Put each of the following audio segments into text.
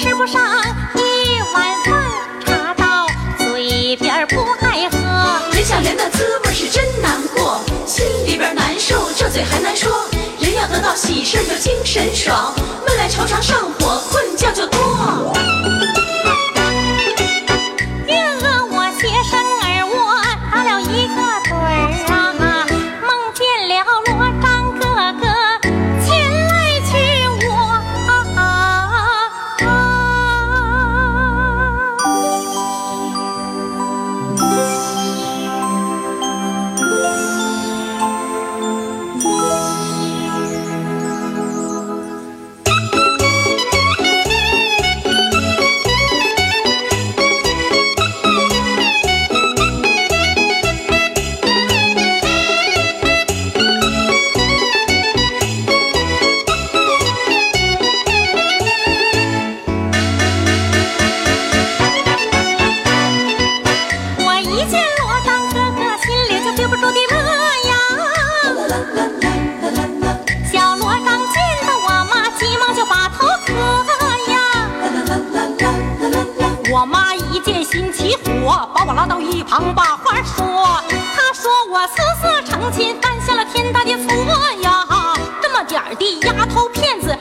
吃不上一碗饭，茶到嘴边不爱喝。人想人的滋味是真难过，心里边难受，这嘴还难说。人要得到喜事就精神爽，闷来愁肠上把我拉到一旁把话说。他说我私自成亲，犯下了天大的错呀！这么点儿的丫头片子，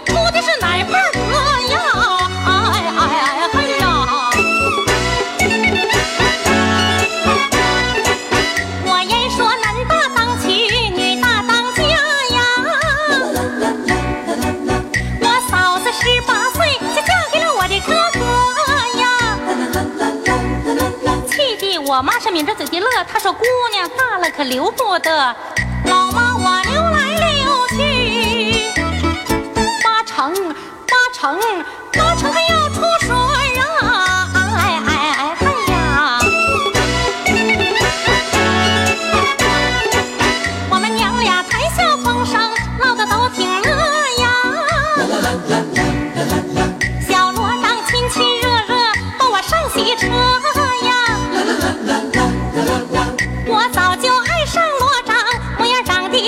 我妈是抿着嘴的乐，她说姑娘大了可留不得，老妈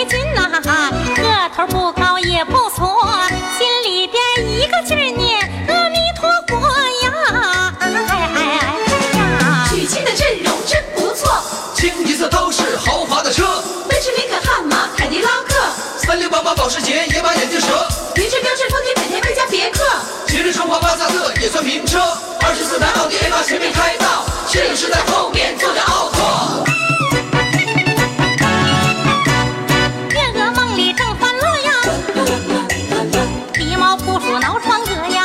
样长得俊呐、个头不高也不矬，心里边一个劲儿念阿弥陀佛呀。哎哎哎哎呀！娶亲的阵容真不错，清一色都是豪华的车，奔驰、林肯、悍马、凯迪拉克，三六八八保时捷、野马、眼镜蛇，别致、标致、丰田、本田、贝加、别克。吉利、春华、巴萨特也算名车，二十四台奥迪 A 八前面开道，摄影师在后面狸猫扑鼠挠窗格呀，